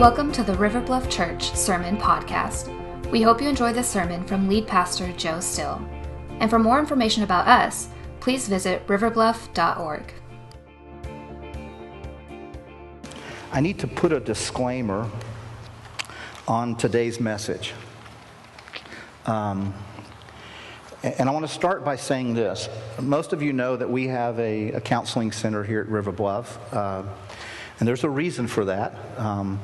Welcome to the River Bluff Church Sermon Podcast. We hope you enjoy this sermon from lead pastor Joe Still. And for more information about us, please visit riverbluff.org. I need to put a disclaimer on today's message. Um, and I want to start by saying this. Most of you know that we have a, a counseling center here at River Bluff, uh, and there's a reason for that. Um,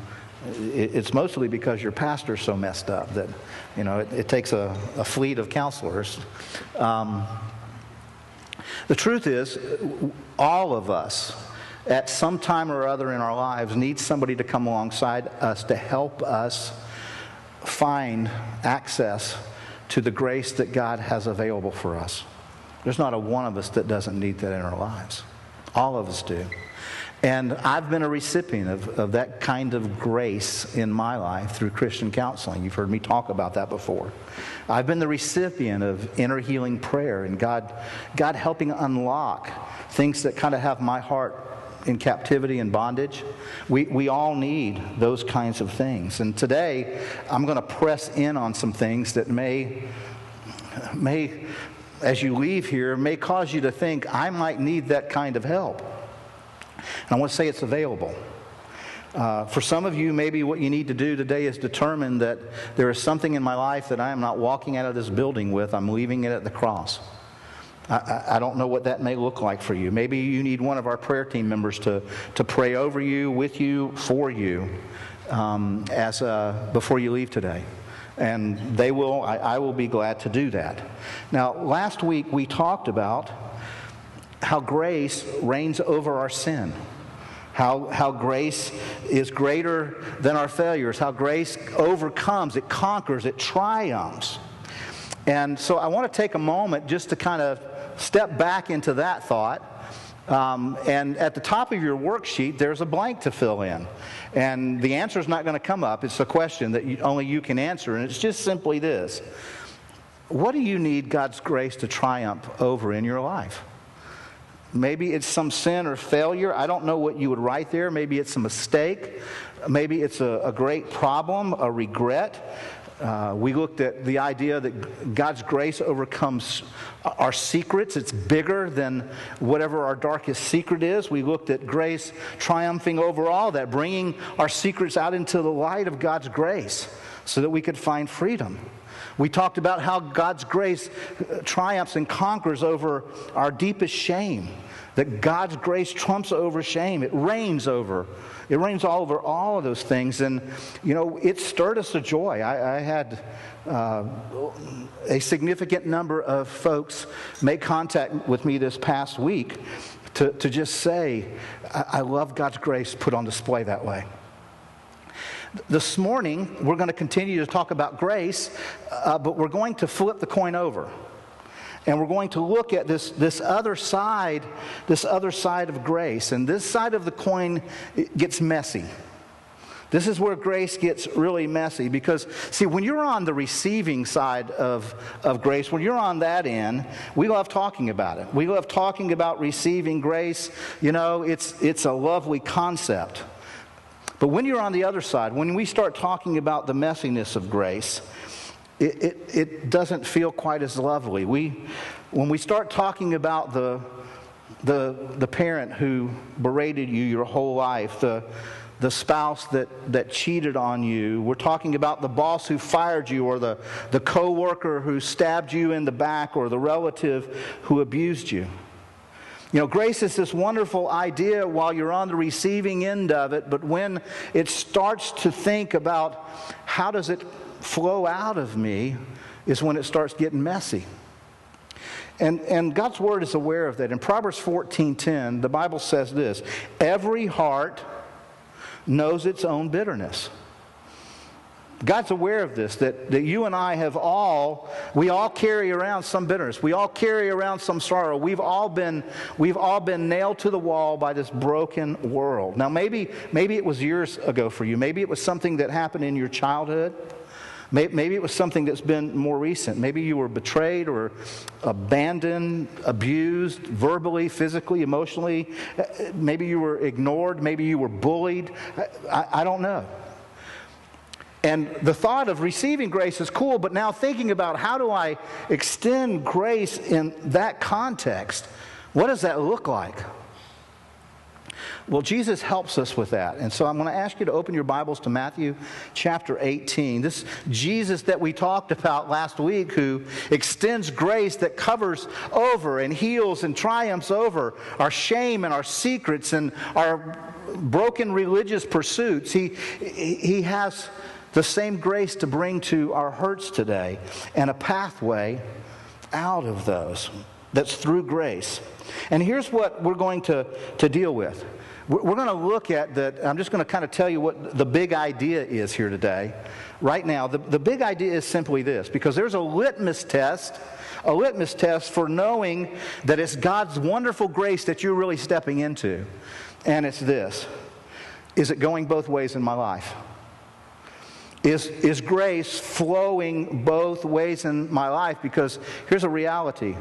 it's mostly because your pastor's so messed up that, you know, it, it takes a, a, fleet of counselors. Um, the truth is, all of us, at some time or other in our lives, need somebody to come alongside us to help us find access to the grace that God has available for us. There's not a one of us that doesn't need that in our lives. All of us do. And I've been a recipient of, of that kind of grace in my life through Christian counseling. You've heard me talk about that before. I've been the recipient of inner healing prayer and God, God helping unlock things that kind of have my heart in captivity and bondage. We, we all need those kinds of things. And today, I'm going to press in on some things that may, may, as you leave here, may cause you to think, I might need that kind of help. And I want to say it's available. Uh, for some of you, maybe what you need to do today is determine that there is something in my life that I am not walking out of this building with. I'm leaving it at the cross. I, I, don't know what that may look like for you. Maybe you need one of our prayer team members to, to pray over you, with you, for you, um, as uh, before you leave today. And they will, I, I will be glad to do that. Now, last week we talked about how grace reigns over our sin. How, how grace is greater than our failures, how grace overcomes, it conquers, it triumphs. And so I want to take a moment just to kind of step back into that thought. Um, and at the top of your worksheet, there's a blank to fill in. And the answer is not going to come up. It's a question that you, only you can answer. And it's just simply this What do you need God's grace to triumph over in your life? Maybe it's some sin or failure. I don't know what you would write there. Maybe it's a mistake. Maybe it's a, a great problem, a regret. Uh, we looked at the idea that God's grace overcomes our secrets. It's bigger than whatever our darkest secret is. We looked at grace triumphing over all that, bringing our secrets out into the light of God's grace so that we could find freedom. We talked about how God's grace triumphs and conquers over our deepest shame, that God's grace trumps over shame, it reigns over it reigns all over all of those things. And, you know, it stirred us to joy. I, I had uh, a significant number of folks make contact with me this past week to, to just say, I, I love God's grace put on display that way. This morning, we're going to continue to talk about grace, uh, but we're going to flip the coin over and we're going to look at this, this other side, this other side of grace. And this side of the coin gets messy. This is where grace gets really messy because, see, when you're on the receiving side of, of grace, when you're on that end, we love talking about it. We love talking about receiving grace. You know, it's, it's a lovely concept. But when you're on the other side, when we start talking about the messiness of grace, it, it, it doesn't feel quite as lovely. We, when we start talking about the, the, the parent who berated you your whole life, the, the spouse that, that cheated on you. We're talking about the boss who fired you, or the, the coworker who stabbed you in the back, or the relative who abused you. You know, grace is this wonderful idea while you're on the receiving end of it, but when it starts to think about how does it flow out of me is when it starts getting messy. And, and God's word is aware of that. In Proverbs 14:10, the Bible says this: every heart knows its own bitterness. God's aware of this, that, that you and I have all, we all carry around some bitterness. We all carry around some sorrow. We've all been, we've all been nailed to the wall by this broken world. Now, maybe, maybe it was years ago for you. Maybe it was something that happened in your childhood. Maybe it was something that's been more recent. Maybe you were betrayed or abandoned, abused, verbally, physically, emotionally. Uh, maybe you were ignored. Maybe you were bullied. I, I don't know. And the thought of receiving grace is cool, but now thinking about how do I extend grace in that context, what does that look like? Well, Jesus helps us with that. And so I'm going to ask you to open your Bibles to Matthew chapter 18. This Jesus that we talked about last week, who extends grace that covers over and heals and triumphs over our shame and our secrets and our broken religious pursuits. He, he has the same grace to bring to our hurts today and a pathway out of those that's through grace. And here's what we're going to, to deal with. We're going to look at that. I'm just going to kind of tell you what the big idea is here today. Right now, the, the big idea is simply this because there's a litmus test, a litmus test for knowing that it's God's wonderful grace that you're really stepping into. And it's this Is it going both ways in my life? Is, is grace flowing both ways in my life? Because here's a reality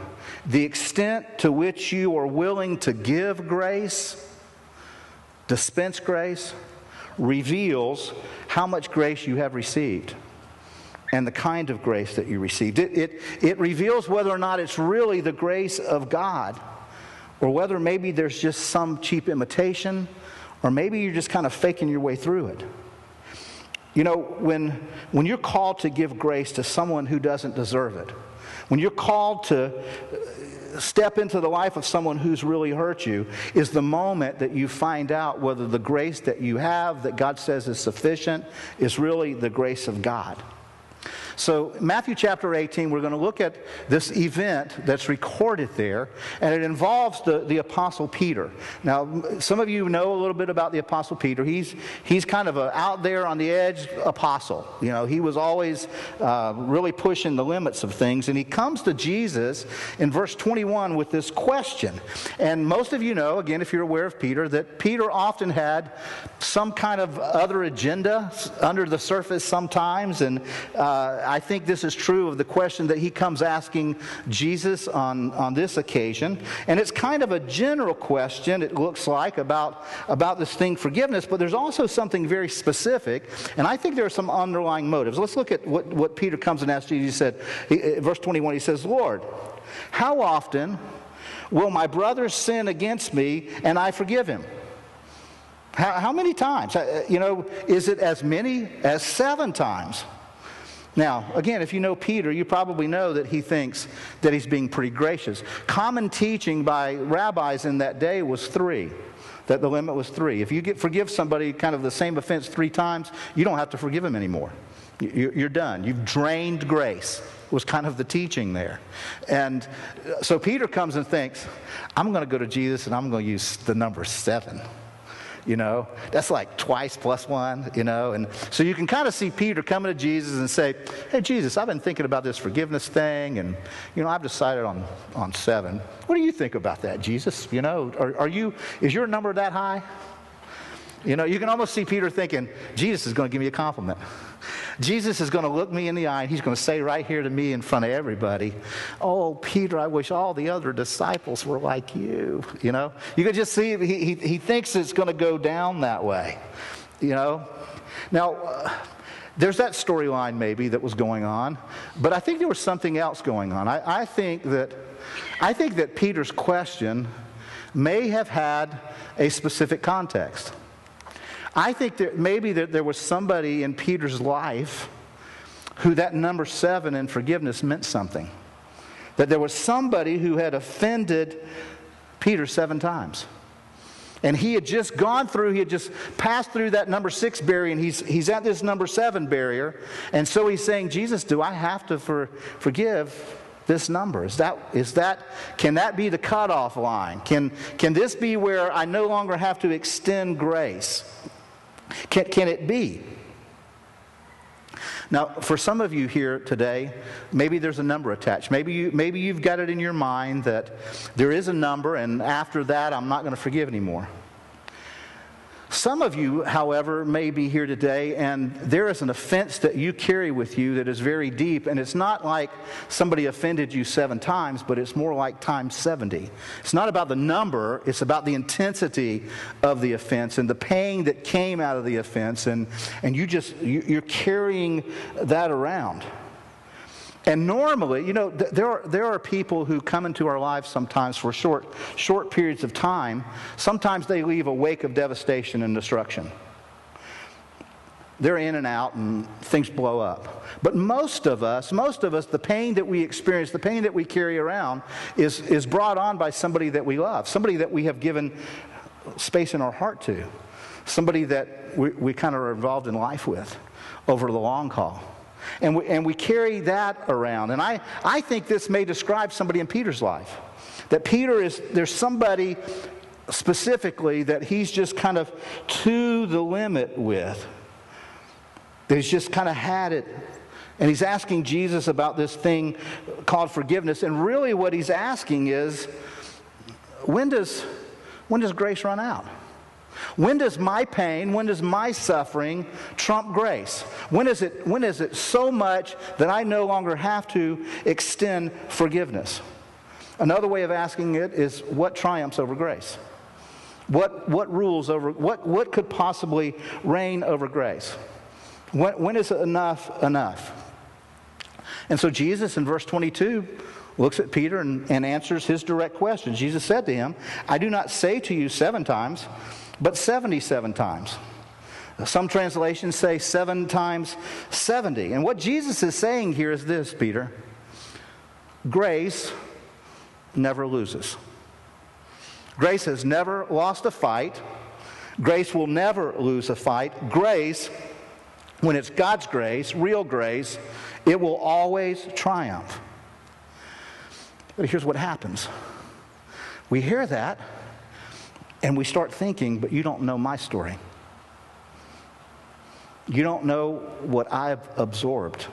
the extent to which you are willing to give grace dispense grace reveals how much grace you have received and the kind of grace that you received. It, it, it reveals whether or not it's really the grace of God or whether maybe there's just some cheap imitation or maybe you're just kind of faking your way through it. You know, when, when you're called to give grace to someone who doesn't deserve it, when you're called to uh, step into the life of someone who's really hurt you is the moment that you find out whether the grace that you have, that God says is sufficient, is really the grace of God. So, Matthew chapter 18, we're going to look at this event that's recorded there, and it involves the, the Apostle Peter. Now, some of you know a little bit about the Apostle Peter. He's, he's kind of an out there on the edge apostle. You know, he was always uh, really pushing the limits of things, and he comes to Jesus in verse 21 with this question. And most of you know, again, if you're aware of Peter, that Peter often had some kind of other agenda under the surface sometimes, and uh, I think this is true of the question that he comes asking Jesus on, on this occasion. And it's kind of a general question, it looks like, about, about this thing forgiveness, but there's also something very specific. And I think there are some underlying motives. Let's look at what, what Peter comes and asks Jesus. He said, he, verse 21, he says, Lord, how often will my brother sin against me and I forgive him? How, how, many times? Uh, you know, is it as many as seven times? Now, again, if you know Peter, you probably know that he thinks that he's being pretty gracious. Common teaching by rabbis in that day was three, that the limit was three. If you get, forgive somebody kind of the same offense three times, you don't have to forgive him anymore. You're done. You've drained grace, was kind of the teaching there. And so Peter comes and thinks, I'm going to go to Jesus and I'm going to use the number seven you know? That's like twice plus one you know? And so you can kind of see peter coming to jesus and say hey jesus i've been thinking about this forgiveness thing and you know i've decided on on seven. What do you think about that jesus? You know are, are you is your number that high? You know, you can almost see Peter thinking, Jesus is going to give me a compliment. Jesus is going to look me in the eye and he's going to say right here to me in front of everybody, Oh, Peter, I wish all the other disciples were like you. You know, you can just see he, he, he thinks it's going to go down that way. You know, now, uh, there's that storyline maybe that was going on, but I think there was something else going on. I, I, think that, I think that Peter's question may have had a specific context. I think that maybe that there was somebody in Peter's life who that number seven in forgiveness meant something. That there was somebody who had offended Peter seven times. And he had just gone through, he had just passed through that number six barrier, and he's, he's at this number seven barrier. And so he's saying, Jesus, do I have to for, forgive this number? Is that, is that, can that be the cutoff line? Can, can this be where I no longer have to extend grace? Can, can it be? Now, for some of you here today, maybe there's a number attached. Maybe, you, maybe you've got it in your mind that there is a number, and after that, I'm not going to forgive anymore. Some of you, however, may be here today, and there is an offense that you carry with you that is very deep, and it's not like somebody offended you seven times, but it's more like times 70. It's not about the number, it's about the intensity of the offense and the pain that came out of the offense, and, and you just, you're carrying that around. And normally, you know, th- there are, there are people who come into our lives sometimes for short, short periods of time. Sometimes they leave a wake of devastation and destruction. They're in and out and things blow up. But most of us, most of us, the pain that we experience, the pain that we carry around is, is brought on by somebody that we love, somebody that we have given space in our heart to, somebody that we, we kind of are involved in life with over the long haul. And we, and we carry that around. And I, I think this may describe somebody in Peter's life. That Peter is, there's somebody specifically that he's just kind of to the limit with. That he's just kind of had it. And he's asking Jesus about this thing called forgiveness. And really, what he's asking is when does, when does grace run out? When does my pain, when does my suffering trump grace? When is it, when is it so much that I no longer have to extend forgiveness? Another way of asking it is what triumphs over grace? What, what rules over, what, what could possibly reign over grace? When, when is enough enough? And so Jesus in verse 22 looks at Peter and, and answers his direct question. Jesus said to him, I do not say to you seven times but 77 times. Some translations say seven times 70. And what Jesus is saying here is this, Peter grace never loses. Grace has never lost a fight. Grace will never lose a fight. Grace, when it's God's grace, real grace, it will always triumph. But here's what happens we hear that. And we start thinking, but you don't know my story. You don't know what I've absorbed.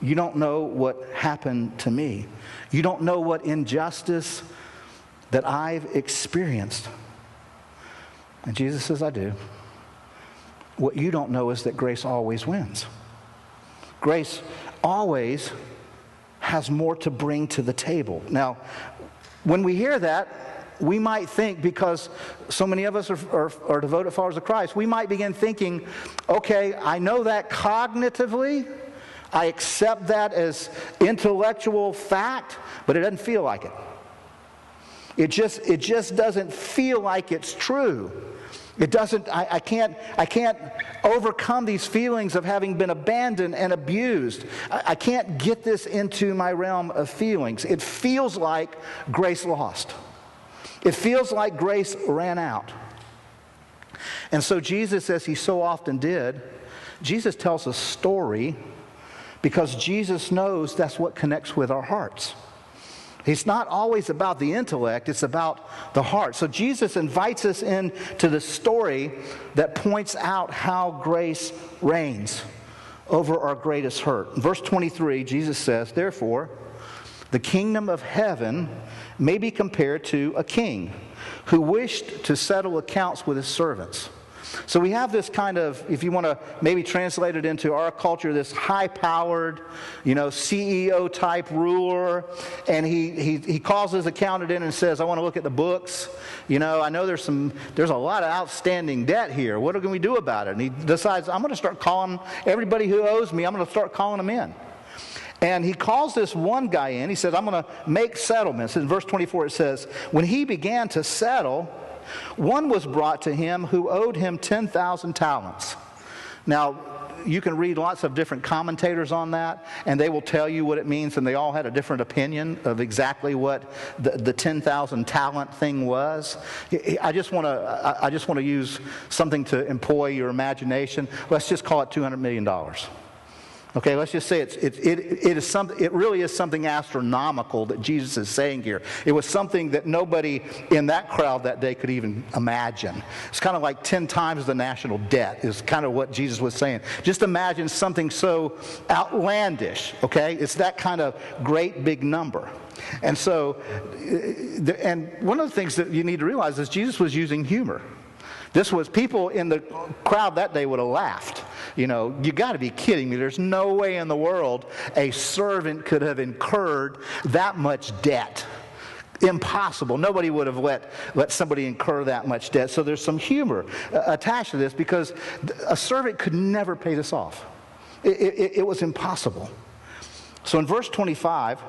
You don't know what happened to me. You don't know what injustice that I've experienced. And Jesus says, I do. What you don't know is that grace always wins. Grace always has more to bring to the table. Now, when we hear that, we might think, because so many of us are, are, are, devoted followers of Christ, we might begin thinking, okay, I know that cognitively, I accept that as intellectual fact, but it doesn't feel like it. It just, it just doesn't feel like it's true. It doesn't, I, I, can't, I can't overcome these feelings of having been abandoned and abused. I, I can't get this into my realm of feelings. It feels like grace lost. It feels like grace ran out. And so Jesus, as he so often did, Jesus tells a story because Jesus knows that's what connects with our hearts. It's not always about the intellect, it's about the heart. So Jesus invites us into the story that points out how grace reigns over our greatest hurt. Verse 23, Jesus says, Therefore, the kingdom of heaven may be compared to a king who wished to settle accounts with his servants. So we have this kind of, if you want to maybe translate it into our culture, this high powered, you know, CEO type ruler. And he, he, he calls his accountant in and says, I want to look at the books. You know, I know there's some, there's a lot of outstanding debt here. What can we do about it? And he decides, I'm going to start calling everybody who owes me, I'm going to start calling them in. And he calls this one guy in. He says, I'm going to make settlements. In verse 24, it says, When he began to settle, one was brought to him who owed him 10,000 talents. Now, you can read lots of different commentators on that, and they will tell you what it means, and they all had a different opinion of exactly what the, the 10,000 talent thing was. I just want to I just want to use something to employ your imagination. Let's just call it $200 million. Okay, let's just say it's, it, it, it, is something, it really is something astronomical that Jesus is saying here. It was something that nobody in that crowd that day could even imagine. It's kind of like 10 times the national debt, is kind of what Jesus was saying. Just imagine something so outlandish, okay? It's that kind of great big number. And so, uh, and one of the things that you need to realize is Jesus was using humor. This was people in the crowd that day would have laughed. You know, you got to be kidding me. There's no way in the world a servant could have incurred that much debt. Impossible. Nobody would have let, let somebody incur that much debt. So there's some humor uh, attached to this because a servant could never pay this off. It, it, it was impossible. So in verse 25,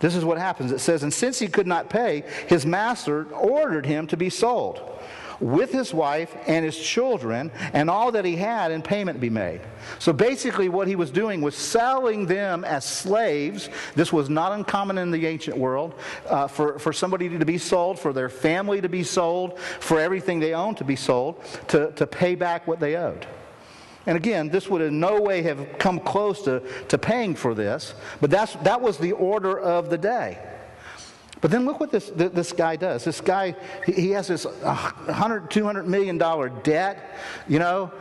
this is what happens. It says, And since he could not pay, his master ordered him to be sold with his wife and his children and all that he had in payment be made. So basically, what he was doing was selling them as slaves. This was not uncommon in the ancient world uh, for, for somebody to be sold, for their family to be sold, for everything they owned to be sold, to, to pay back what they owed. And again, this would in no way have come close to, to paying for this, but that's, that was the order of the day. But then look what this, this guy does. This guy, he has this uh, 100, 200 million dollar debt, you know,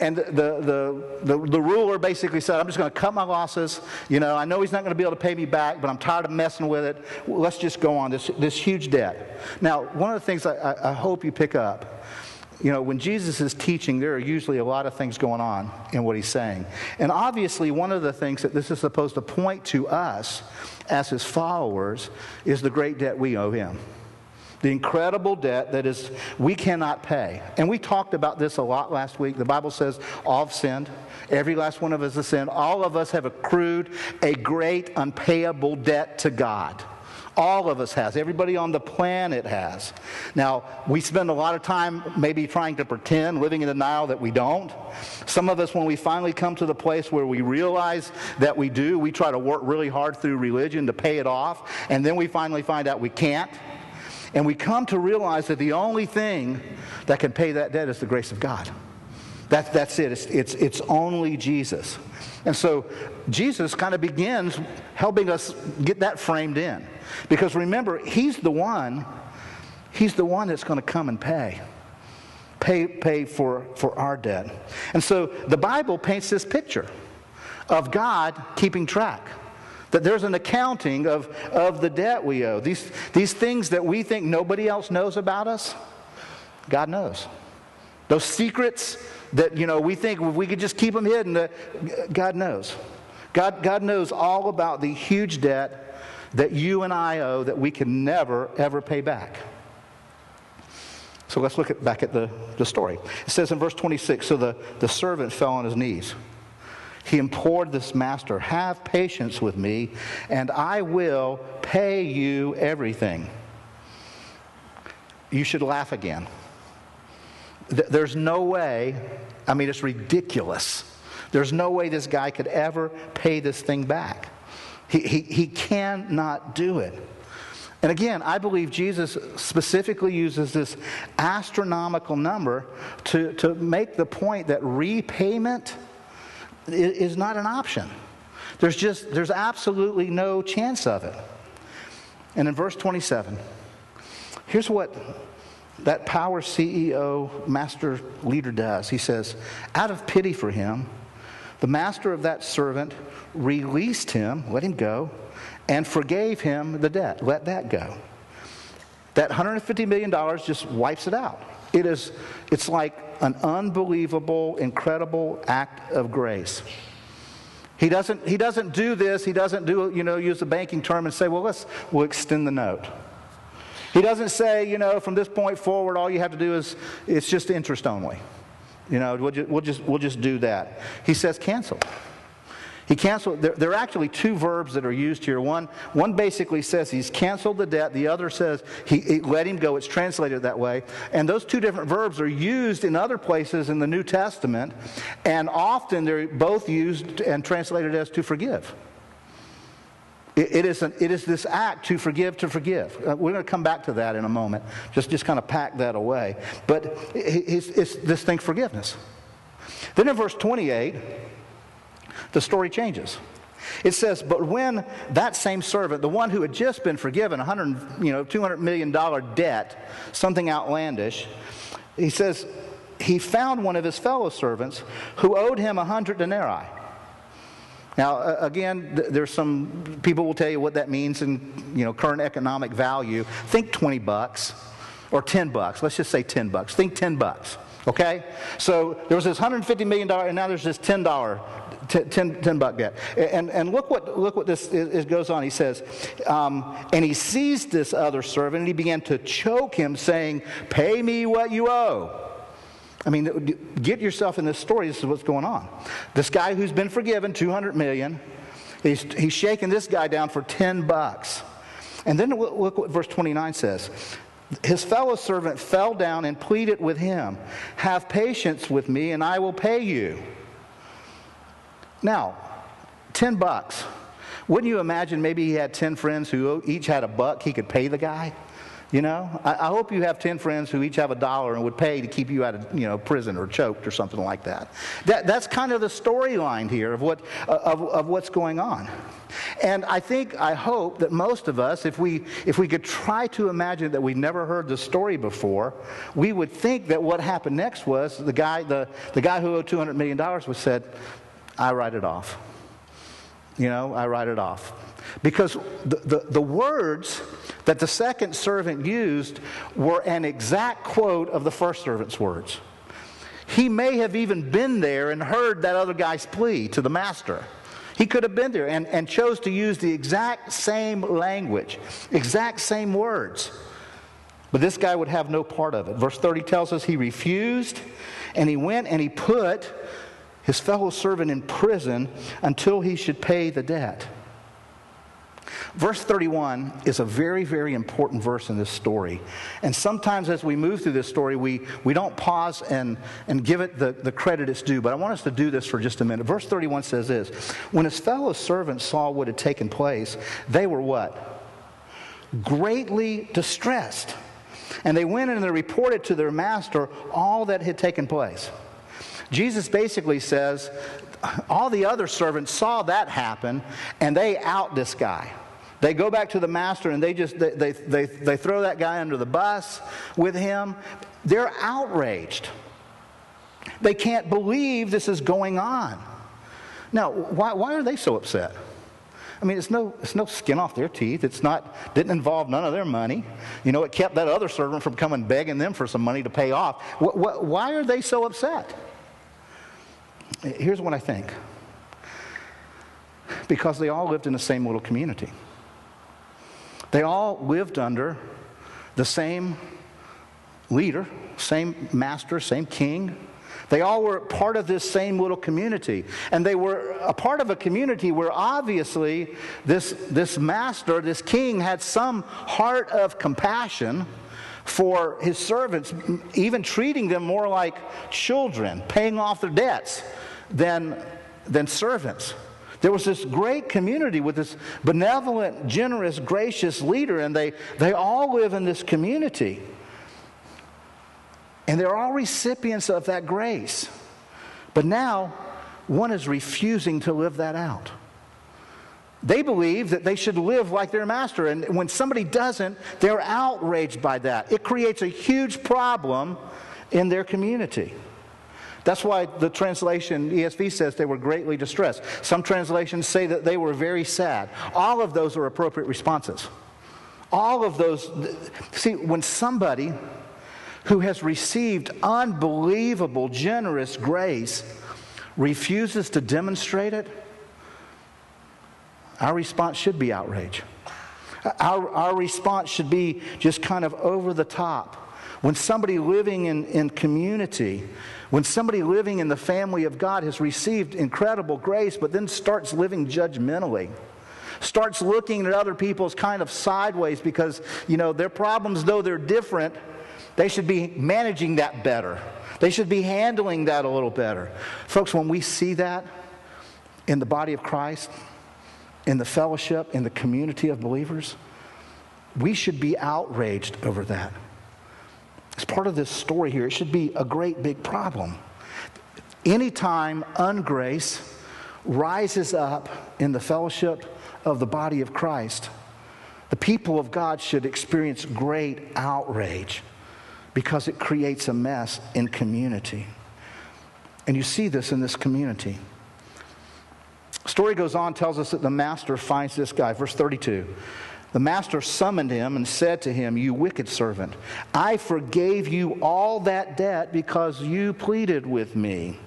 and the, the, the, the ruler basically said, I'm just going to cut my losses. You know, I know he's not going to be able to pay me back, but I'm tired of messing with it. Let's just go on this, this huge debt. Now, one of the things I, I hope you pick up you know, when Jesus is teaching, there are usually a lot of things going on in what he's saying. And obviously, one of the things that this is supposed to point to us as his followers is the great debt we owe him. The incredible debt that is we cannot pay. And we talked about this a lot last week. The Bible says all have sinned. Every last one of us has sinned. All of us have accrued a great unpayable debt to God. All of us has. Everybody on the planet has. Now, we spend a lot of time maybe trying to pretend, living in denial that we don't. Some of us, when we finally come to the place where we realize that we do, we try to work really hard through religion to pay it off, and then we finally find out we can't. And we come to realize that the only thing that can pay that debt is the grace of God. That, that's it. It's, it's, it's only Jesus. And so Jesus kind of begins helping us get that framed in. Because remember, he's the one, he's the one that's going to come and pay. Pay, pay for, for our debt. And so the Bible paints this picture of God keeping track. That there's an accounting of, of the debt we owe. These, these things that we think nobody else knows about us, God knows. Those secrets that, you know, we think if we could just keep them hidden, God knows. God, God knows all about the huge debt that you and I owe that we can never, ever pay back. So let's look at, back at the, the story. It says in verse 26 So the, the servant fell on his knees. He implored this master, Have patience with me, and I will pay you everything. You should laugh again. There's no way, I mean, it's ridiculous. There's no way this guy could ever pay this thing back. He, he, cannot do it. And again, I believe Jesus specifically uses this astronomical number to, to make the point that repayment is not an option. There's just, there's absolutely no chance of it. And in verse 27, here's what that power CEO, master leader does. He says, out of pity for him, the master of that servant released him, let him go, and forgave him the debt. Let that go. That $150 million just wipes it out. It is, it's like an unbelievable, incredible act of grace. He doesn't, he doesn't do this, he doesn't do, you know, use a banking term and say, well, let's, we'll extend the note. He doesn't say, you know, from this point forward, all you have to do is, it's just interest only. You know, we'll just, we'll just, we'll just do that. He says cancel. He canceled. There, there, are actually two verbs that are used here. One, one basically says he's canceled the debt. The other says he, he, let him go. It's translated that way. And those two different verbs are used in other places in the New Testament, and often they're both used and translated as to forgive. It, it, is, an, it is this act to forgive, to forgive. Uh, we're going to come back to that in a moment. Just, just kind of pack that away. But it's, it's this thing, forgiveness. Then in verse 28, the story changes. It says, but when that same servant, the one who had just been forgiven 100, you know, 200 million dollar debt, something outlandish, he says he found one of his fellow servants who owed him 100 denarii. Now, again, th- there's some people will tell you what that means in you know current economic value. Think 20 bucks. or 10 bucks. Let's just say 10 bucks. Think 10 bucks. Okay? So there was this $150 million, and now there's this $10, 10, 10 buck debt. And, and look what, look what this is, goes on. He says, um, and he seized this other servant, and he began to choke him, saying, Pay me what you owe. I mean, get yourself in this story. This is what's going on. This guy who's been forgiven 200 million, he's, he's shaking this guy down for 10 bucks. And then look what verse 29 says. His fellow servant fell down and pleaded with him, Have patience with me, and I will pay you. Now, 10 bucks. Wouldn't you imagine maybe he had 10 friends who each had a buck he could pay the guy? You know, I, I, hope you have 10 friends who each have a dollar and would pay to keep you out of, you know, prison or choked or something like that. that that's kind of the storyline here of, what, uh, of, of what's going on. And I think, I hope that most of us, if we, if we could try to imagine that we never heard the story before, we would think that what happened next was the guy, the, the guy who owed $200 million was said, I write it off. You know, I write it off. Because the, the, the, words that the second servant used were an exact quote of the first servant's words. He may have even been there and heard that other guy's plea to the master. He could have been there and, and chose to use the exact same language, exact same words. But this guy would have no part of it. Verse 30 tells us he refused and he went and he put his fellow servant in prison until he should pay the debt. Verse 31 is a very, very important verse in this story. And sometimes as we move through this story, we, we don't pause and, and give it the, the credit it's due. But I want us to do this for just a minute. Verse 31 says this When his fellow servants saw what had taken place, they were what? Greatly distressed. And they went and they reported to their master all that had taken place. Jesus basically says, all the other servants saw that happen and they out this guy. They go back to the master and they just they, they, they, they throw that guy under the bus with him. They're outraged. They can't believe this is going on. Now, why, why are they so upset? I mean, it's no, it's no skin off their teeth. It's not, didn't involve none of their money. You know, it kept that other servant from coming begging them for some money to pay off. What, what, why are they so upset? Here's what I think because they all lived in the same little community. They all lived under the same leader, same master, same king. They all were part of this same little community. And they were a part of a community where obviously this, this master, this king, had some heart of compassion for his servants, even treating them more like children, paying off their debts than, than servants. There was this great community with this benevolent, generous, gracious leader, and they, they all live in this community. And they're all recipients of that grace. But now, one is refusing to live that out. They believe that they should live like their master, and when somebody doesn't, they're outraged by that. It creates a huge problem in their community. That's why the translation, ESV says they were greatly distressed. Some translations say that they were very sad. All of those are appropriate responses. All of those, see, when somebody who has received unbelievable, generous grace refuses to demonstrate it, our response should be outrage. Our, our response should be just kind of over the top. When somebody living in, in community when somebody living in the family of God has received incredible grace, but then starts living judgmentally, starts looking at other people's kind of sideways because, you know, their problems, though they're different, they should be managing that better. They should be handling that a little better. Folks, when we see that in the body of Christ, in the fellowship, in the community of believers, we should be outraged over that. It's part of this story here. It should be a great big problem. Anytime ungrace rises up in the fellowship of the body of Christ, the people of God should experience great outrage because it creates a mess in community. And you see this in this community. Story goes on, tells us that the master finds this guy, verse 32. The master summoned him and said to him, You wicked servant, I forgave you all that debt because you pleaded with me.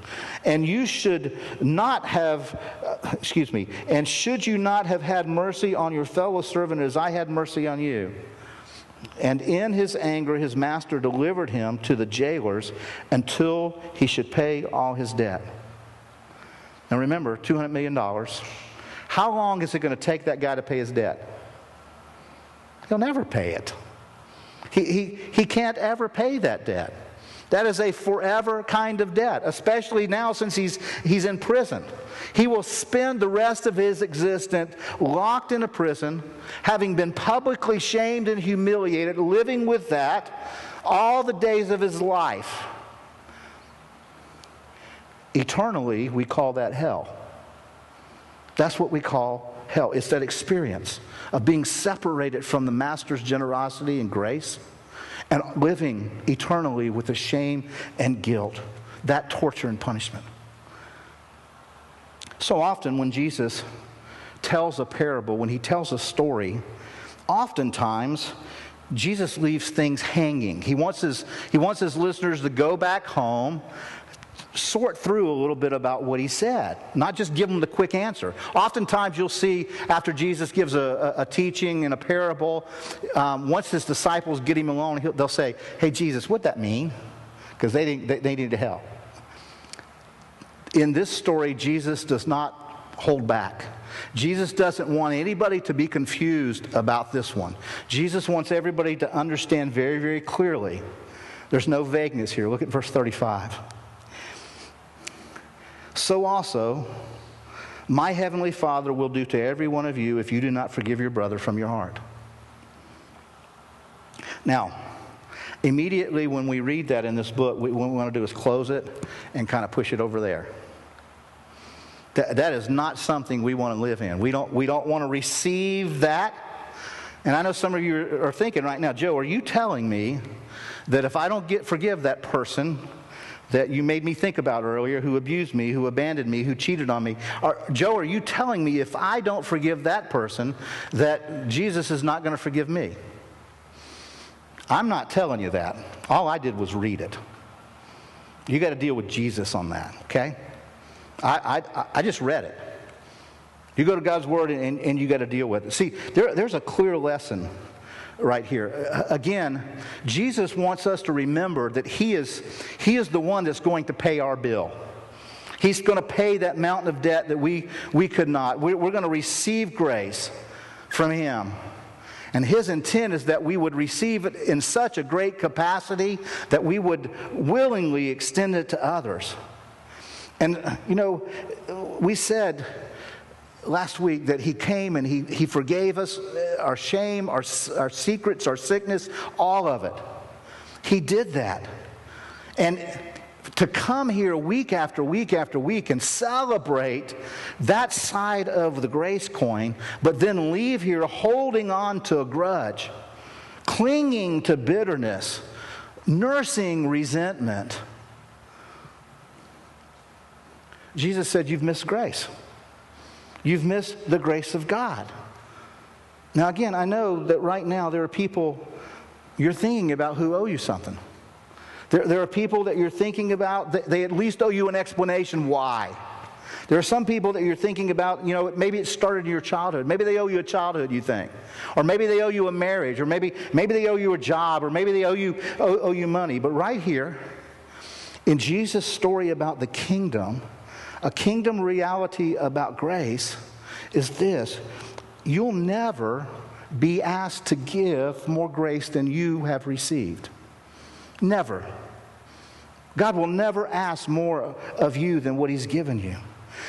And you should not have, uh, excuse me, and should you not have had mercy on your fellow servant as I had mercy on you? And in his anger, his master delivered him to the jailers until he should pay all his debt. Now remember, $200 million. How long is it going to take that guy to pay his debt? He'll never pay it. He, he, he can't ever pay that debt. That is a forever kind of debt, especially now since he's, he's in prison. He will spend the rest of his existence locked in a prison, having been publicly shamed and humiliated, living with that all the days of his life. Eternally, we call that hell. That's what we call hell. It's that experience of being separated from the Master's generosity and grace and living eternally with the shame and guilt, that torture and punishment. So often, when Jesus tells a parable, when he tells a story, oftentimes Jesus leaves things hanging. He wants his, he wants his listeners to go back home sort through a little bit about what he said, not just give them the quick answer. Oftentimes, you'll see after Jesus gives a, a, a teaching and a parable, um, once his disciples get him alone, they'll say, Hey, Jesus, what'd that mean? Because they, they, they needed help. In this story, Jesus does not hold back. Jesus doesn't want anybody to be confused about this one. Jesus wants everybody to understand very, very clearly. There's no vagueness here. Look at verse 35 so also my heavenly Father will do to every one of you if you do not forgive your brother from your heart. Now, immediately when we read that in this book, what we want to do is close it and kind of push it over there. That, that is not something we want to live in. We don't, we don't want to receive that. And I know some of you are thinking right now, Joe, are you telling me that if I don't get forgive that person, that you made me think about earlier, who abused me, who abandoned me, who cheated on me. Are, Joe, are you telling me if I don't forgive that person, that Jesus is not going to forgive me? I'm not telling you that. All I did was read it. You got to deal with Jesus on that, okay? I, I, I just read it. You go to God's Word and, and you got to deal with it. See, there, there's a clear lesson right here. Again, Jesus wants us to remember that he is, he is the one that's going to pay our bill. He's going to pay that mountain of debt that we, we could not. We're, we're going to receive grace from him. And his intent is that we would receive it in such a great capacity that we would willingly extend it to others. And, you know, we said last week that he came and he, he forgave us our shame, our, our secrets, our sickness, all of it. He did that. And to come here week after week after week and celebrate that side of the grace coin, but then leave here holding on to a grudge, clinging to bitterness, nursing resentment. Jesus said, You've missed grace. You've missed the grace of God. Now, again, I know that right now there are people you're thinking about who owe you something. There, there are people that you're thinking about, that they at least owe you an explanation why. There are some people that you're thinking about, you know, maybe it started in your childhood. Maybe they owe you a childhood, you think. Or maybe they owe you a marriage, or maybe, maybe they owe you a job, or maybe they owe you, owe, owe you money. But right here, in Jesus' story about the kingdom, a kingdom reality about grace is this you'll never be asked to give more grace than you have received. Never. God will never ask more of you than what He's given you.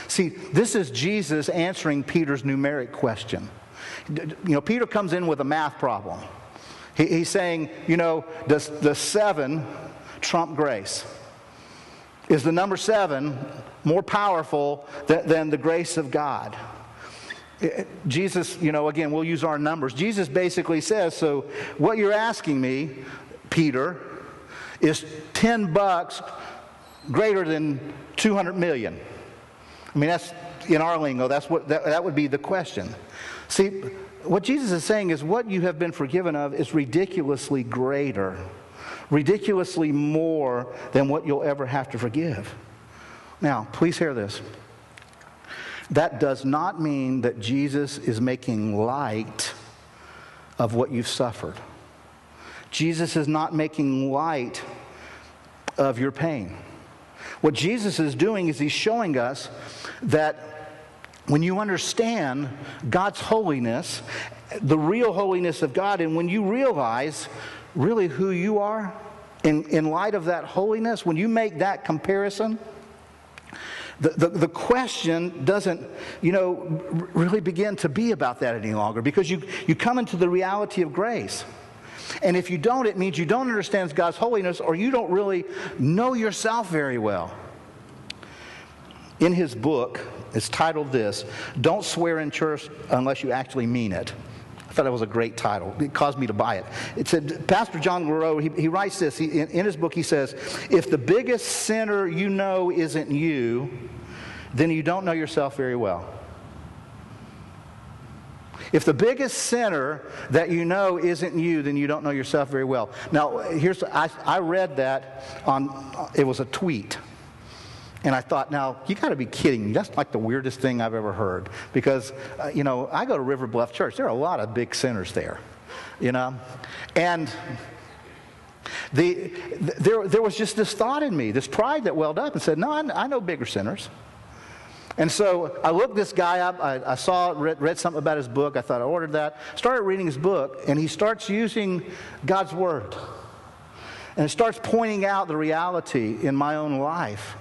See, this is Jesus answering Peter's numeric question. You know, Peter comes in with a math problem. He, he's saying, you know, does the seven trump grace? Is the number seven more powerful than, than the grace of God? Eh, eh, Jesus, you know, again, we'll use our numbers. Jesus basically says, so what you're asking me, Peter, is 10 bucks greater than 200 million. I mean, that's in our lingo, that's what, that, that would be the question. See, what Jesus is saying is what you have been forgiven of is ridiculously greater, ridiculously more than what you'll ever have to forgive. Now, please hear this. That does not mean that Jesus is making light of what you've suffered. Jesus is not making light of your pain. What Jesus is doing is he's showing us that when you understand God's holiness, the real holiness of God, and when you realize really who you are in, in light of that holiness, when you make that comparison, the, the, the, question doesn't, you know, really begin to be about that any longer because you, you come into the reality of grace. And if you don't, it means you don't understand God's holiness or you don't really know yourself very well. In his book, it's titled this Don't Swear in Church Unless You Actually Mean It. Thought that was a great title. It caused me to buy it. It said, Pastor John Lareau, he, he writes this. He, in, in his book, he says, If the biggest sinner you know isn't you, then you don't know yourself very well. If the biggest sinner that you know isn't you, then you don't know yourself very well. Now, here's I, I read that on it was a tweet and I thought, now, you got to be kidding me. That's like the weirdest thing I've ever heard. Because, uh, you know, I go to River Bluff Church. There are a lot of big sinners there, you know? And the, there, there was just this thought in me, this pride that welled up and said, no, I, I know bigger sinners. And so I looked this guy up. I, I saw, read, read something about his book. I thought I ordered that. Started reading his book, and he starts using God's Word. And it starts pointing out the reality in my own life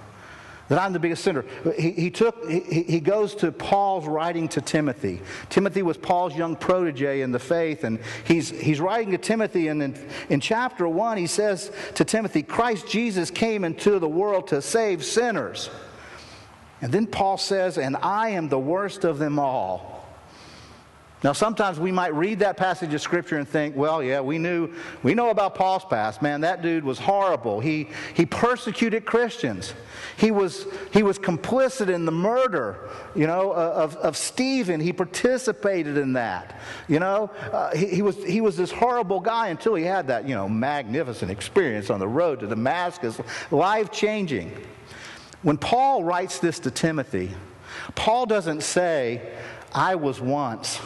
that I'm the biggest sinner. He, he took, he, he goes to Paul's writing to Timothy. Timothy was Paul's young protege in the faith, and he's, he's writing to Timothy, and in, in chapter 1, he says to Timothy, Christ Jesus came into the world to save sinners. And then Paul says, And I am the worst of them all. Now, sometimes we might read that passage of Scripture and think, well, yeah, we knew, we know about Paul's past. Man, that dude was horrible. He, he persecuted Christians. He was, he was complicit in the murder, you know, of, of Stephen. He participated in that. You know, uh, he, he, was, he was this horrible guy until he had that, you know, magnificent experience on the road to Damascus, life changing. When Paul writes this to Timothy, Paul doesn't say, I was once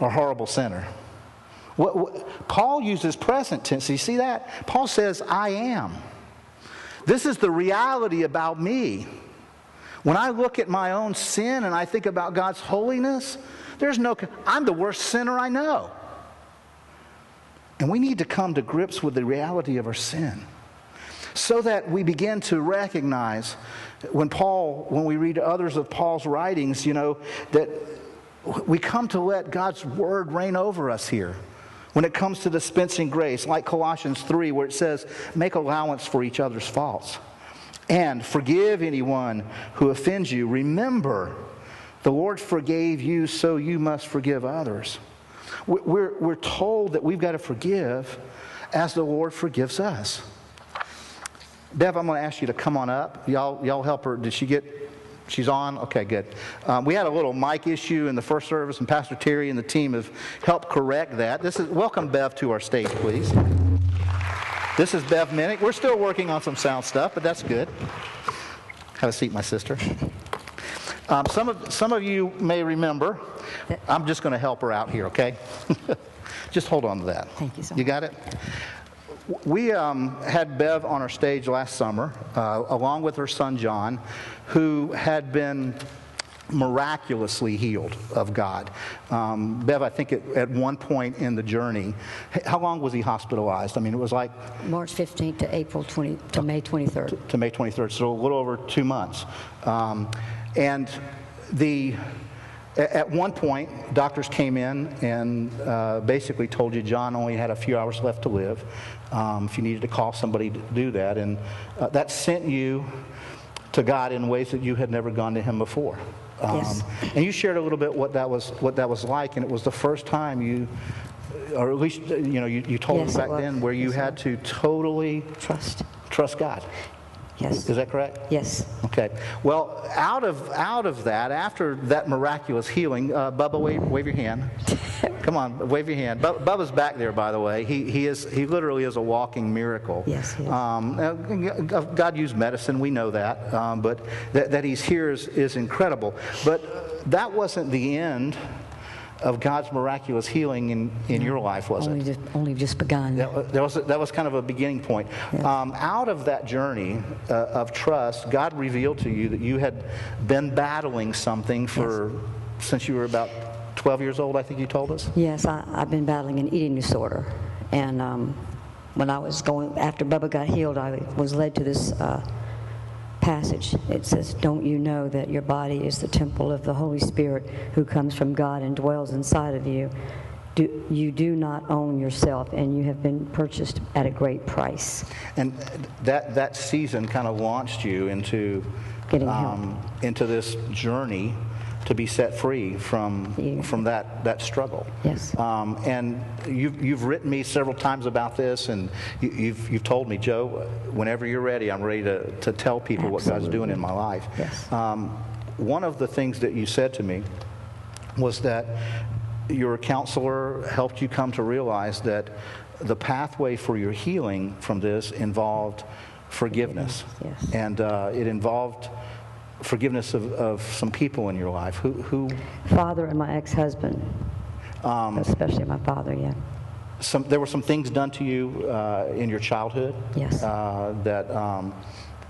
a horrible sinner. What, what, Paul uses present tense. You see that? Paul says, I am. This is the reality about me. When I look at my own sin and I think about God's holiness, there's no, I'm the worst sinner I know. And we need to come to grips with the reality of our sin so that we begin to recognize when Paul, when we read others of Paul's writings, you know, that we come to let God's word reign over us here when it comes to dispensing grace, like Colossians 3, where it says, make allowance for each other's faults and forgive anyone who offends you. Remember, the Lord forgave you, so you must forgive others. We're, we're told that we've got to forgive as the Lord forgives us. Bev, I'm going to ask you to come on up. Y'all, y'all help her. Did she get She's on? Okay, good. Um, we had a little mic issue in the first service, and Pastor Terry and the team have helped correct that. This is welcome Bev to our stage, please. This is Bev Minnick. We're still working on some sound stuff, but that's good. Have a seat, my sister. Um, some of some of you may remember. I'm just going to help her out here, okay? just hold on to that. Thank you so much. You got it? We um, had Bev on our stage last summer, uh, along with her son John, who had been miraculously healed of God. Um, Bev, I think it, at one point in the journey, how long was he hospitalized? I mean, it was like March 15th to April 20 to May 23rd. To, to May 23rd, so a little over two months. Um, and the at one point, doctors came in and uh, basically told you John only had a few hours left to live. Um, if you needed to call somebody to do that, and uh, that sent you to God in ways that you had never gone to Him before. Um, yes. And you shared a little bit what that was what that was like, and it was the first time you, or at least you know you, you told yes, us back then where you yes, had to totally trust trust God. Yes. Is that correct? Yes. Okay. Well, out of out of that, after that miraculous healing, uh, Bubba, wave, wave your hand. Come on, wave your hand. Bu- Bubba's back there, by the way. He he is he literally is a walking miracle. Yes, he is. Um, uh, God used medicine. We know that. Um, but that, that he's here is, is incredible. But that wasn't the end of God's miraculous healing in, in your life, was it? Only just, only just begun. That that was, that was kind of a beginning point. Um, out of that journey uh, of trust, God revealed to you that you had been battling something for since you were about 12 years old, I think you told us. Yes, I, I've been battling an eating disorder. And um, when I was going, after Bubba got healed, I was led to this uh, passage. It says, Don't you know that your body is the temple of the Holy Spirit who comes from God and dwells inside of you? Do, you do not own yourself, and you have been purchased at a great price. And that, that season kind of launched you into, Getting help. um, into this journey to be set free from, Yeah. from that, that struggle. Yes. Um, and you've, you've written me several times about this, and you, you've, you've told me, Joe, whenever you're ready, I'm ready to, to tell people what God's doing in my life. Yes. Um, one of the things that you said to me was that your counselor helped you come to realize that the pathway for your healing from this involved forgiveness. Yes. And uh, it involved forgiveness of, of some people in your life. Who, who Father and my ex husband, Um, especially my father, yeah. some, there were some things done to you uh, in your childhood Yes. uh, that um,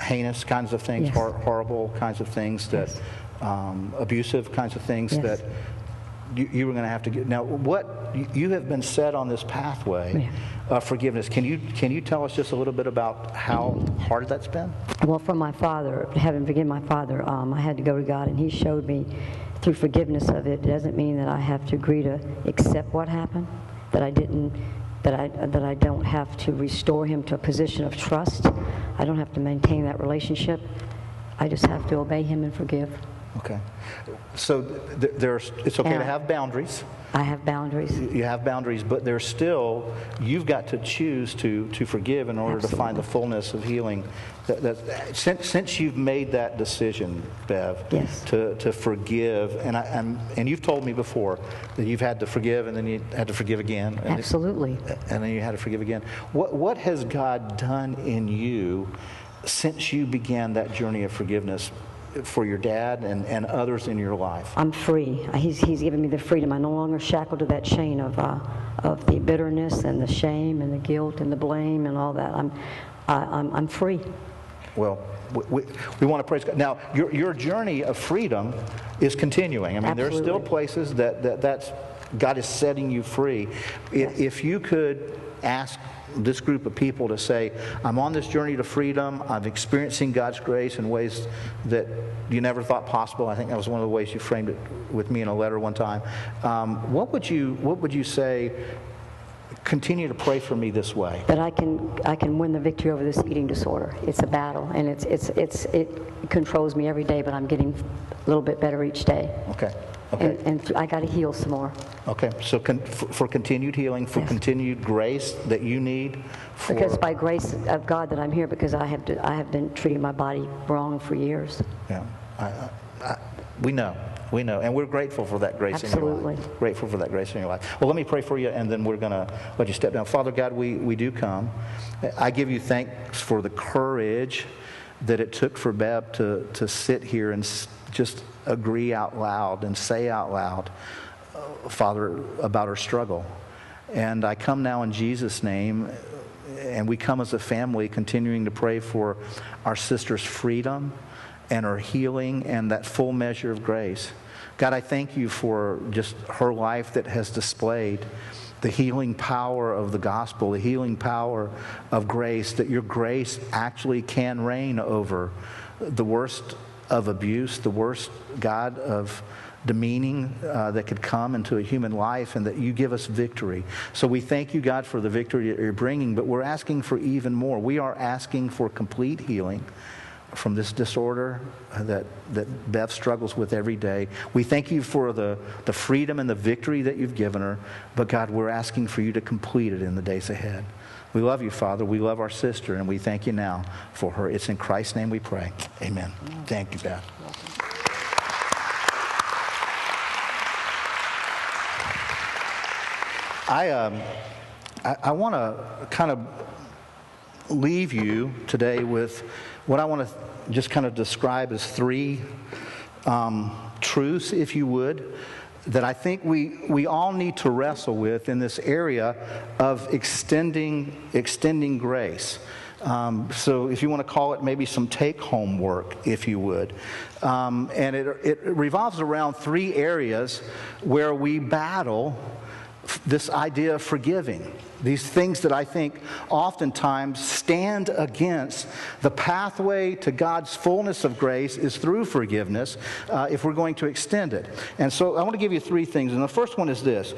heinous kinds of things, Yes. hor- horrible kinds of things, that Yes. um, abusive kinds of things Yes. that you, you were going to have to get. Now, what you- have been set on this pathway of forgiveness. Can you can you tell us just a little bit about how hard that's been? Well, from my father, having forgiven my father, um, I had to go to God, and He showed me through forgiveness of it. It doesn't mean that I have to agree to accept what happened, that I didn't, that I that I don't have to restore him to a position of trust. I don't have to maintain that relationship. I just have to obey him and forgive. Okay. So th- there's it's okay to have boundaries. I have boundaries. you have boundaries, but there's still you've got to choose to to forgive in order to find the fullness of healing. That, that, since since you've made that decision, Bev, Yes. to to forgive, and I I'm, and you've told me before that you've had to forgive and then you had to forgive again, and, Absolutely. and then you had to forgive again. What what has God done in you since you began that journey of forgiveness for your dad and, and others in your life? I'm free. He's, he's given me the freedom. I'm no longer shackled to that chain of, uh, of the bitterness and the shame and the guilt and the blame and all that. I'm, I, I'm, I'm free. Well, we, we, we want to praise God. Now, your, your journey of freedom is continuing. I mean, there are still places that, that that's, God is setting you free. I- If you could ask this group of people to say, I'm on this journey to freedom, I'm experiencing God's grace in ways that you never thought possible. I think that was one of the ways you framed it with me in a letter one time. Um, what, would you, what would you say, continue to pray for me this way? That I can, I can win the victory over this eating disorder. It's a battle, and it's, it's, it's, it controls me every day, but I'm getting a little bit better each day. Okay, okay. And, and I got to heal some more. Okay, so con- for, for continued healing, for Yes. continued grace that you need, for Because by grace of God that I'm here, because I have, to, I have been treating my body wrong for years. yeah, I, I, I, we know, we know, and we're grateful for that grace in your Absolutely. life. Grateful for that grace in your life. Well, let me pray for you, and then we're going to let you step down. Father God, we, we do come. I give you thanks for the courage that it took for Bev to, to sit here and s- just agree out loud and say out loud, uh, Father, about her struggle. And I come now in Jesus' name, and we come as a family continuing to pray for our sister's freedom and her healing and that full measure of grace. God, I thank you for just her life that has displayed the healing power of the gospel, the healing power of grace, that your grace actually can reign over the worst of abuse, the worst, God, of demeaning uh, that could come into a human life, and that you give us victory. So we thank you, God, for the victory that you're bringing, but we're asking for even more. We are asking for complete healing from this disorder that, that Beth struggles with every day. We thank you for the, the freedom and the victory that you've given her, but God, we're asking for you to complete it in the days ahead. We love you, Father. We love our sister, and we thank you now for her. It's in Christ's name we pray. Amen. Thank you, Beth. I, um, I, I want to kind of leave you today with what I want to just kind of describe as three um, truths, if you would, that I think we, we all need to wrestle with in this area of extending, extending grace. Um, so, if you want to call it maybe some take home work, if you would. Um, and it, it revolves around three areas where we battle this idea of forgiving. These things that I think oftentimes stand against the pathway to God's fullness of grace is through forgiveness uh, if we're going to extend it. And so I want to give you three things. And the first one is this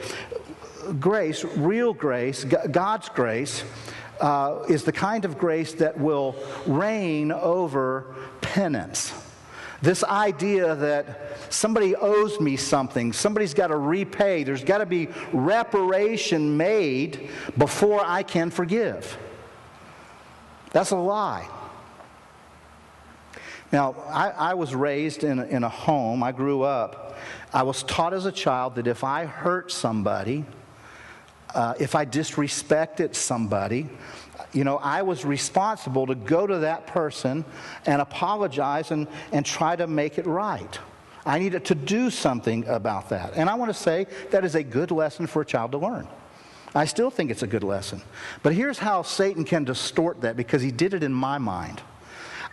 grace, real grace, God's grace, uh, is the kind of grace that will reign over penance. This idea that somebody owes me something, somebody's got to repay, there's got to be reparation made before I can forgive. That's a lie. Now, I, I was raised in a, in a home, I grew up. I was taught as a child that if I hurt somebody, uh, if I disrespected somebody, you know, I was responsible to go to that person and apologize and, and try to make it right. I needed to do something about that. And I want to say that is a good lesson for a child to learn. I still think it's a good lesson. But here's how Satan can distort that because he did it in my mind.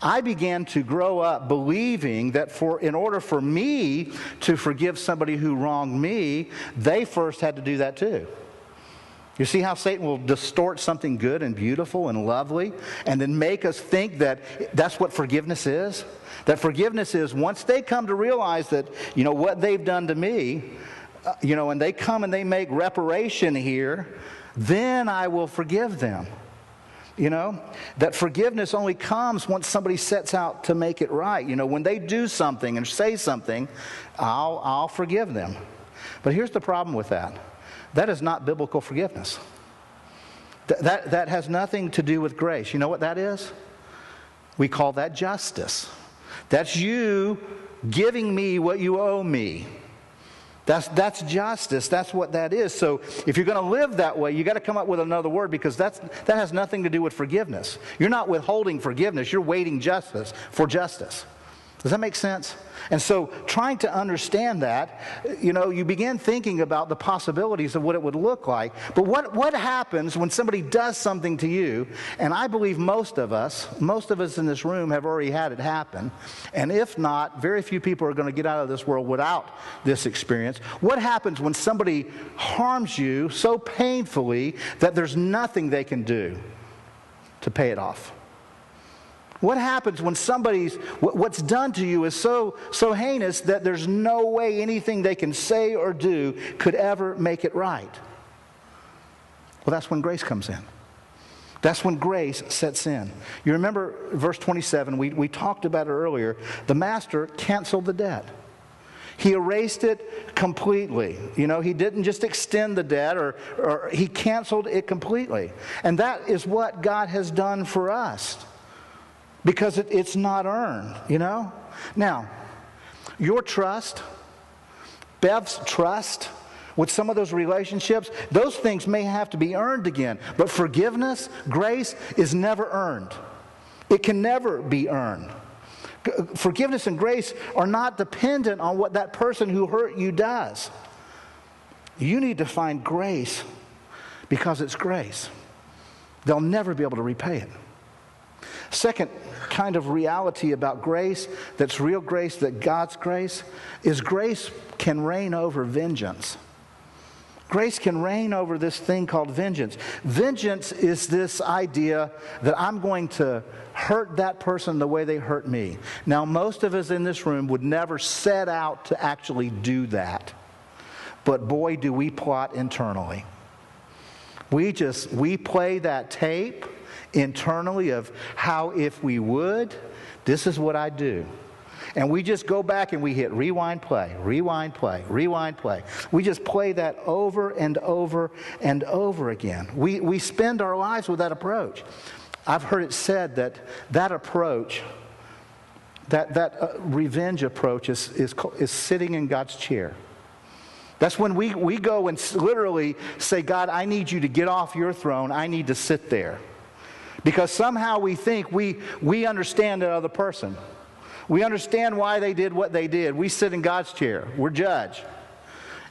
I began to grow up believing that for in order for me to forgive somebody who wronged me, they first had to do that too. You see how Satan will distort something good and beautiful and lovely and then make us think that that's what forgiveness is? That forgiveness is once they come to realize that, you know, what they've done to me, uh, you know, and they come and they make reparation here, then I will forgive them. You know, that forgiveness only comes once somebody sets out to make it right. You know, when they do something and say something, I'll, I'll forgive them. But here's the problem with that that is not biblical forgiveness. Th- that, that has nothing to do with grace. You know what that is? We call that justice. That's you giving me what you owe me. That's, that's justice. That's what that is. So if you're going to live that way, you got to come up with another word because that's, that has nothing to do with forgiveness. You're not withholding forgiveness, you're waiting justice for justice. Does that make sense? And so, trying to understand that, you know, you begin thinking about the possibilities of what it would look like. But what, what happens when somebody does something to you? And I believe most of us, most of us in this room have already had it happen. And if not, very few people are going to get out of this world without this experience. What happens when somebody harms you so painfully that there's nothing they can do to pay it off? What happens when somebody's, what's done to you is so, so heinous that there's no way anything they can say or do could ever make it right? Well, that's when grace comes in. That's when grace sets in. You remember verse 27, we, we talked about it earlier. The master canceled the debt. He erased it completely. You know, he didn't just extend the debt or, or he canceled it completely. And that is what God has done for us because it, it's not earned, you know? Now, your trust, Bev's trust, with some of those relationships, those things may have to be earned again. But forgiveness, grace, is never earned. It can never be earned. Forgiveness and grace are not dependent on what that person who hurt you does. You need to find grace because it's grace. They'll never be able to repay it. Second kind of reality about grace that's real grace, that God's grace, is grace can reign over vengeance. Grace can reign over this thing called vengeance. Vengeance is this idea that I'm going to hurt that person the way they hurt me. Now, most of us in this room would never set out to actually do that. But boy, do we plot internally. We just, we play that tape internally of how, if we would, this is what I do. And we just go back and we hit rewind, play, rewind, play, rewind, play. We just play that over and over and over again. We, we spend our lives with that approach. I've heard it said that that approach, that, that uh, revenge approach, is, is, is sitting in God's chair. That's when we, we go and literally say, God, I need you to get off your throne. I need to sit there. Because somehow we think we, we understand the other person. We understand why they did what they did. We sit in God's chair, we're judge.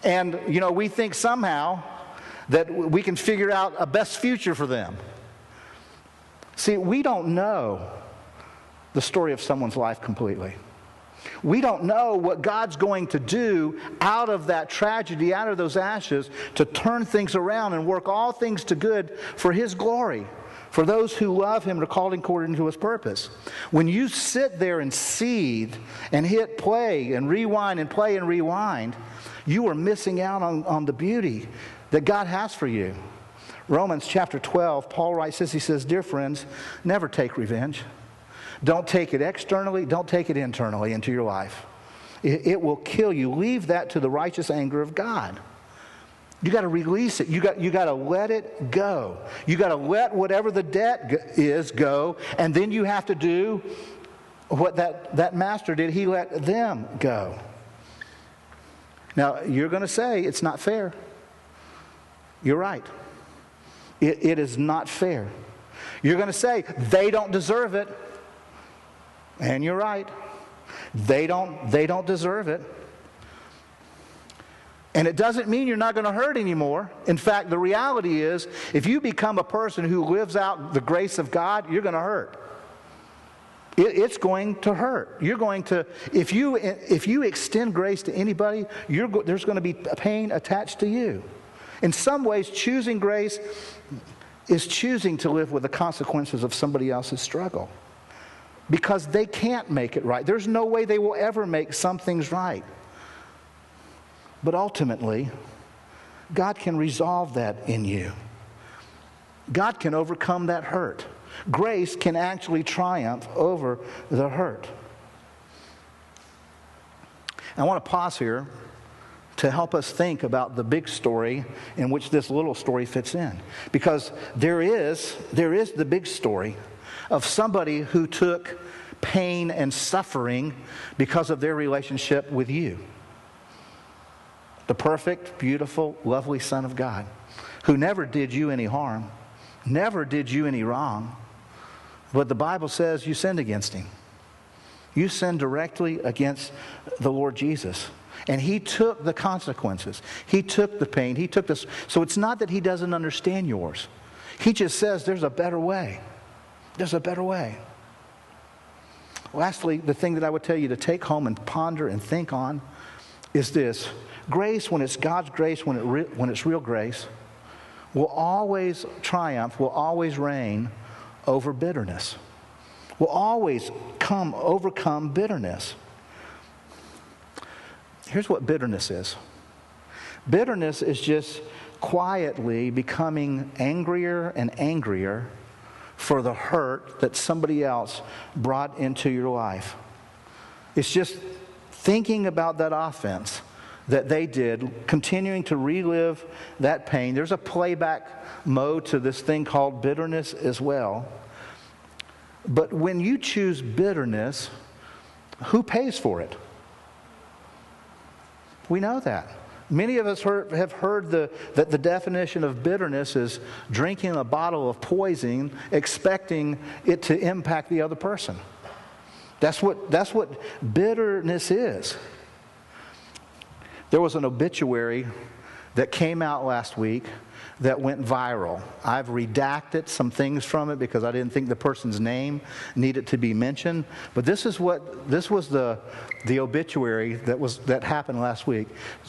And, you know, we think somehow that we can figure out a best future for them. See, we don't know the story of someone's life completely. We don't know what God's going to do out of that tragedy, out of those ashes, to turn things around and work all things to good for His glory for those who love him are called according to his purpose. When you sit there and seethe and hit play and rewind and play and rewind, you are missing out on, on the beauty that God has for you. Romans chapter 12, Paul writes this He says, Dear friends, never take revenge. Don't take it externally, don't take it internally into your life. It, it will kill you. Leave that to the righteous anger of God. You got to release it. You got, you got to let it go. You got to let whatever the debt is go, and then you have to do what that, that master did. He let them go. Now, you're going to say it's not fair. You're right. It, it is not fair. You're going to say they don't deserve it. And you're right. They don't, they don't deserve it. And it doesn't mean you're not going to hurt anymore. In fact, the reality is, if you become a person who lives out the grace of God, you're going to hurt. It, it's going to hurt. You're going to, if you, if you extend grace to anybody, there's going to be pain attached to you. In some ways, choosing grace is choosing to live with the consequences of somebody else's struggle because they can't make it right. There's no way they will ever make some things right. But ultimately, God can resolve that in you. God can overcome that hurt. Grace can actually triumph over the hurt. I want to pause here to help us think about the big story in which this little story fits in. Because there is, there is the big story of somebody who took pain and suffering because of their relationship with you the perfect, beautiful, lovely Son of God, who never did you any harm, never did you any wrong. But the Bible says you sinned against him. You sinned directly against the Lord Jesus. And he took the consequences. He took the pain. He took this. So it's not that he doesn't understand yours. He just says there's a better way. There's a better way. Lastly, the thing that I would tell you to take home and ponder and think on is this Grace, when it's God's grace, when, it re- when it's real grace, will always triumph, will always reign over bitterness, will always come, overcome bitterness. Here's what bitterness is bitterness is just quietly becoming angrier and angrier for the hurt that somebody else brought into your life. It's just thinking about that offense that they did, continuing to relive that pain. There's a playback mode to this thing called bitterness as well. But when you choose bitterness, who pays for it? We know that. Many of us heard, have heard the, that the definition of bitterness is drinking a bottle of poison, expecting it to impact the other person. That's what, that's what bitterness is. There was an obituary that came out last week that went viral. I've redacted some things from it because I didn't think the person's name needed to be mentioned. But this is what this was the the obituary that was that happened last week.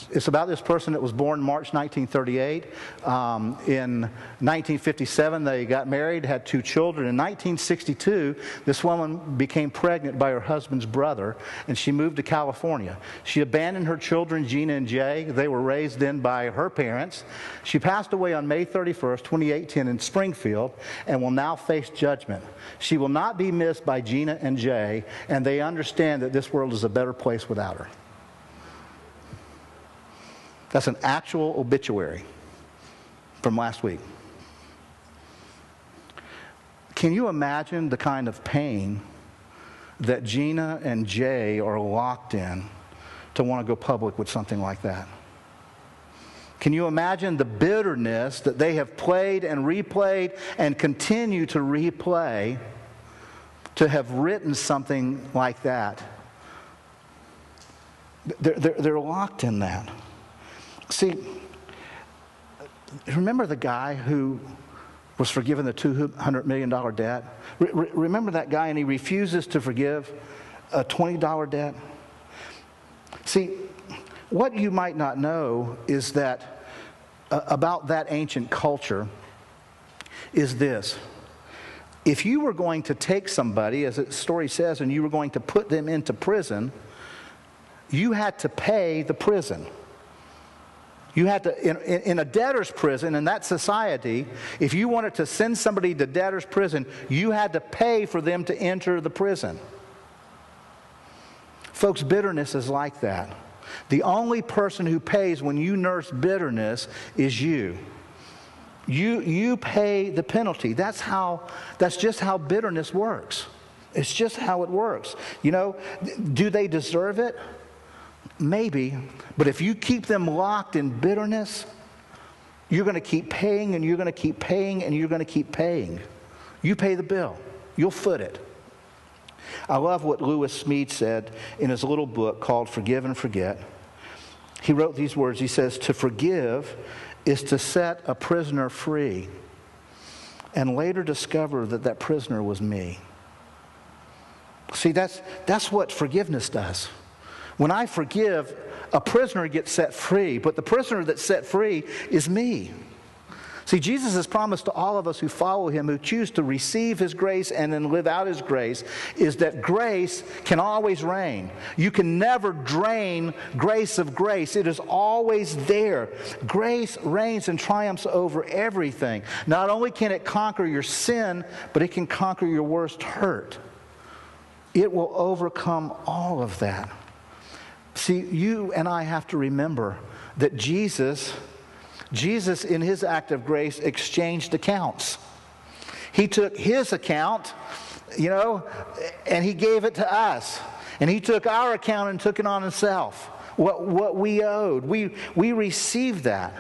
It's about this person that was born March 1938. Um, in 1957, they got married, had two children. In 1962, this woman became pregnant by her husband's brother, and she moved to California. She abandoned her children, Gina and Jay. They were raised then by her parents. She passed away away on May 31st, 2018, in Springfield, and will now face judgment. She will not be missed by Gina and Jay, and they understand that this world is a better place without her. That's an actual obituary from last week. Can you imagine the kind of pain that Gina and Jay are locked in to want to go public with something like that? Can you imagine the bitterness that they have played and replayed and continue to replay to have written something like that? They're, they're, they're locked in that. See, remember the guy who was forgiven the $200 million debt? Re- remember that guy and he refuses to forgive a $20 debt? See, what you might not know is that about that ancient culture is this. If you were going to take somebody, as the story says, and you were going to put them into prison, you had to pay the prison. You had to, in, in, a debtor's prison, in that society, if you wanted to send somebody to debtor's prison, you had to pay for them to enter the prison. Folks, bitterness is like that. The only person who pays when you nurse bitterness is you. You, you pay the penalty. That's how, that's just how bitterness works. It's just how it works. You know, do they deserve it? Maybe. But if you keep them locked in bitterness, you're going to keep paying and you're going to keep paying and you're going to keep paying. You pay the bill, you'll foot it. I love what Lewis Smedes said in his little book called Forgive and Forget. He wrote these words He says, To forgive is to set a prisoner free and later discover that that prisoner was me. See, that's, that's what forgiveness does. When I forgive, a prisoner gets set free, but the prisoner that's set free is me. See, Jesus has promised to all of us who follow him, who choose to receive his grace and then live out his grace, is that grace can always reign. You can never drain grace of grace, it is always there. Grace reigns and triumphs over everything. Not only can it conquer your sin, but it can conquer your worst hurt. It will overcome all of that. See, you and I have to remember that Jesus, Jesus in his act of grace exchanged accounts. He took his account, you know, and he gave it to us. And he took our account and took it on himself. What, what we owed. We, we received that.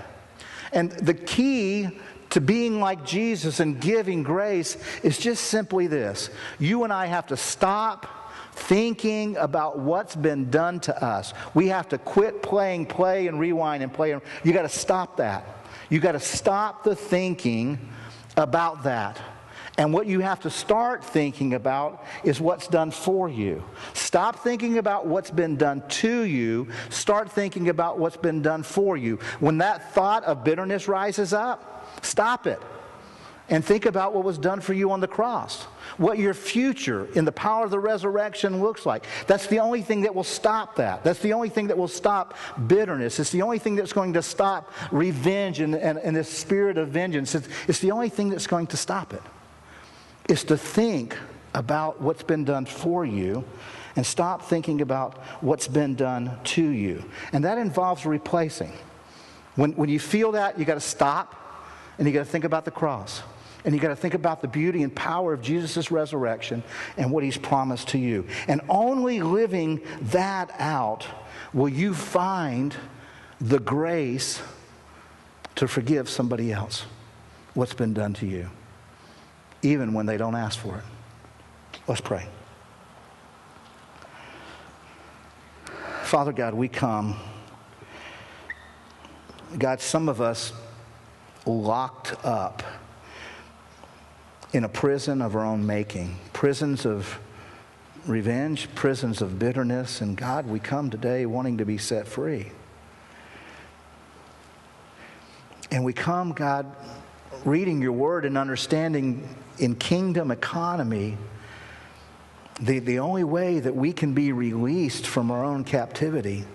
And the key to being like Jesus and giving grace is just simply this you and I have to stop thinking about what's been done to us. We have to quit playing play and rewind and play. You got to stop that. You got to stop the thinking about that. And what you have to start thinking about is what's done for you. Stop thinking about what's been done to you. Start thinking about what's been done for you. When that thought of bitterness rises up, stop it and think about what was done for you on the cross, what your future in the power of the resurrection looks like. That's the only thing that will stop that. That's the only thing that will stop bitterness. It's the only thing that's going to stop revenge and, and, and this spirit of vengeance. It's, it's the only thing that's going to stop it. It's to think about what's been done for you and stop thinking about what's been done to you. And that involves replacing. When, when you feel that, you got to stop and you got to think about the cross. And you got to think about the beauty and power of Jesus' resurrection and what he's promised to you. And only living that out will you find the grace to forgive somebody else what's been done to you, even when they don't ask for it. Let's pray. Father God, we come. God, some of us locked up in a prison of our own making, prisons of revenge, prisons of bitterness. And God, we come today wanting to be set free. And we come, God, reading your word and understanding in kingdom economy the, the only way that we can be released from our own captivity,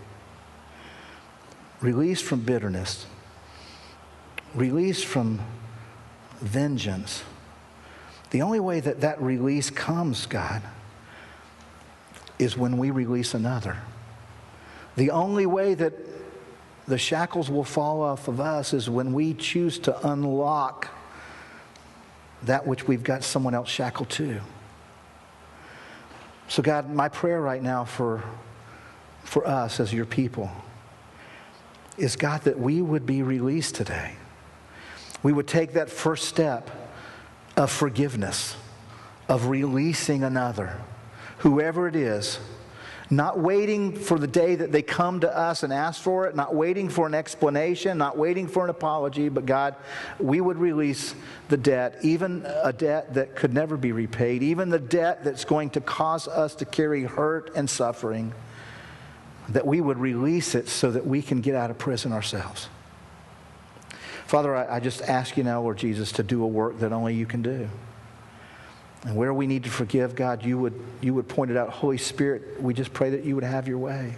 released from bitterness, released from vengeance. The only way that that release comes, God, is when we release another. The only way that the shackles will fall off of us is when we choose to unlock that which we've got someone else shackled to. So, God, my prayer right now for, for us as your people is, God, that we would be released today. We would take that first step of forgiveness, of releasing another, whoever it is not waiting for the day that they come to us and ask for it, not waiting for an explanation, not waiting for an apology, but God, we would release the debt, even a debt that could never be repaid, even the debt that's going to cause us to carry hurt and suffering, that we would release it so that we can get out of prison ourselves. Father, I, I just ask you now, Lord Jesus, to do a work that only you can do. And where we need to forgive, God, you would, you would point it out. Holy Spirit, we just pray that you would have your way.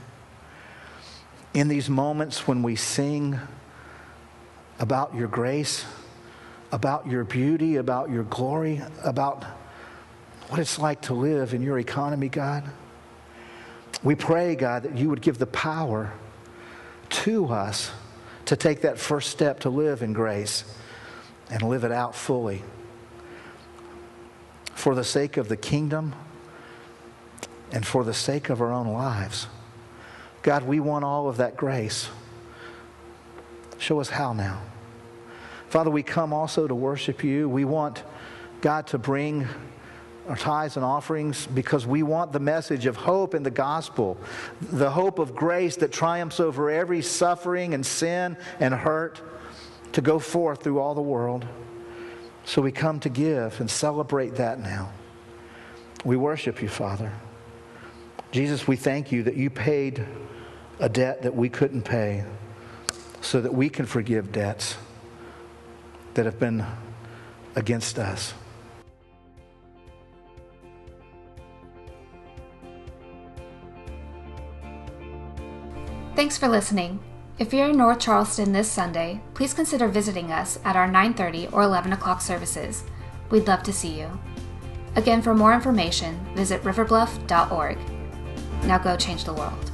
In these moments when we sing about your grace, about your beauty, about your glory, about what it's like to live in your economy, God, we pray, God, that you would give the power to us to take that first step to live in grace and live it out fully for the sake of the kingdom and for the sake of our own lives. God, we want all of that grace. Show us how now. Father, we come also to worship you. We want God to bring tithes and offerings because we want the message of hope in the gospel, the hope of grace that triumphs over every suffering and sin and hurt to go forth through all the world. So we come to give and celebrate that now. We worship you, Father. Jesus, we thank you that you paid a debt that we couldn't pay so that we can forgive debts that have been against us. Thanks for listening. If you're in North Charleston this Sunday, please consider visiting us at our 9:30 or 11 o'clock services. We'd love to see you. Again, for more information, visit riverbluff.org. Now go change the world.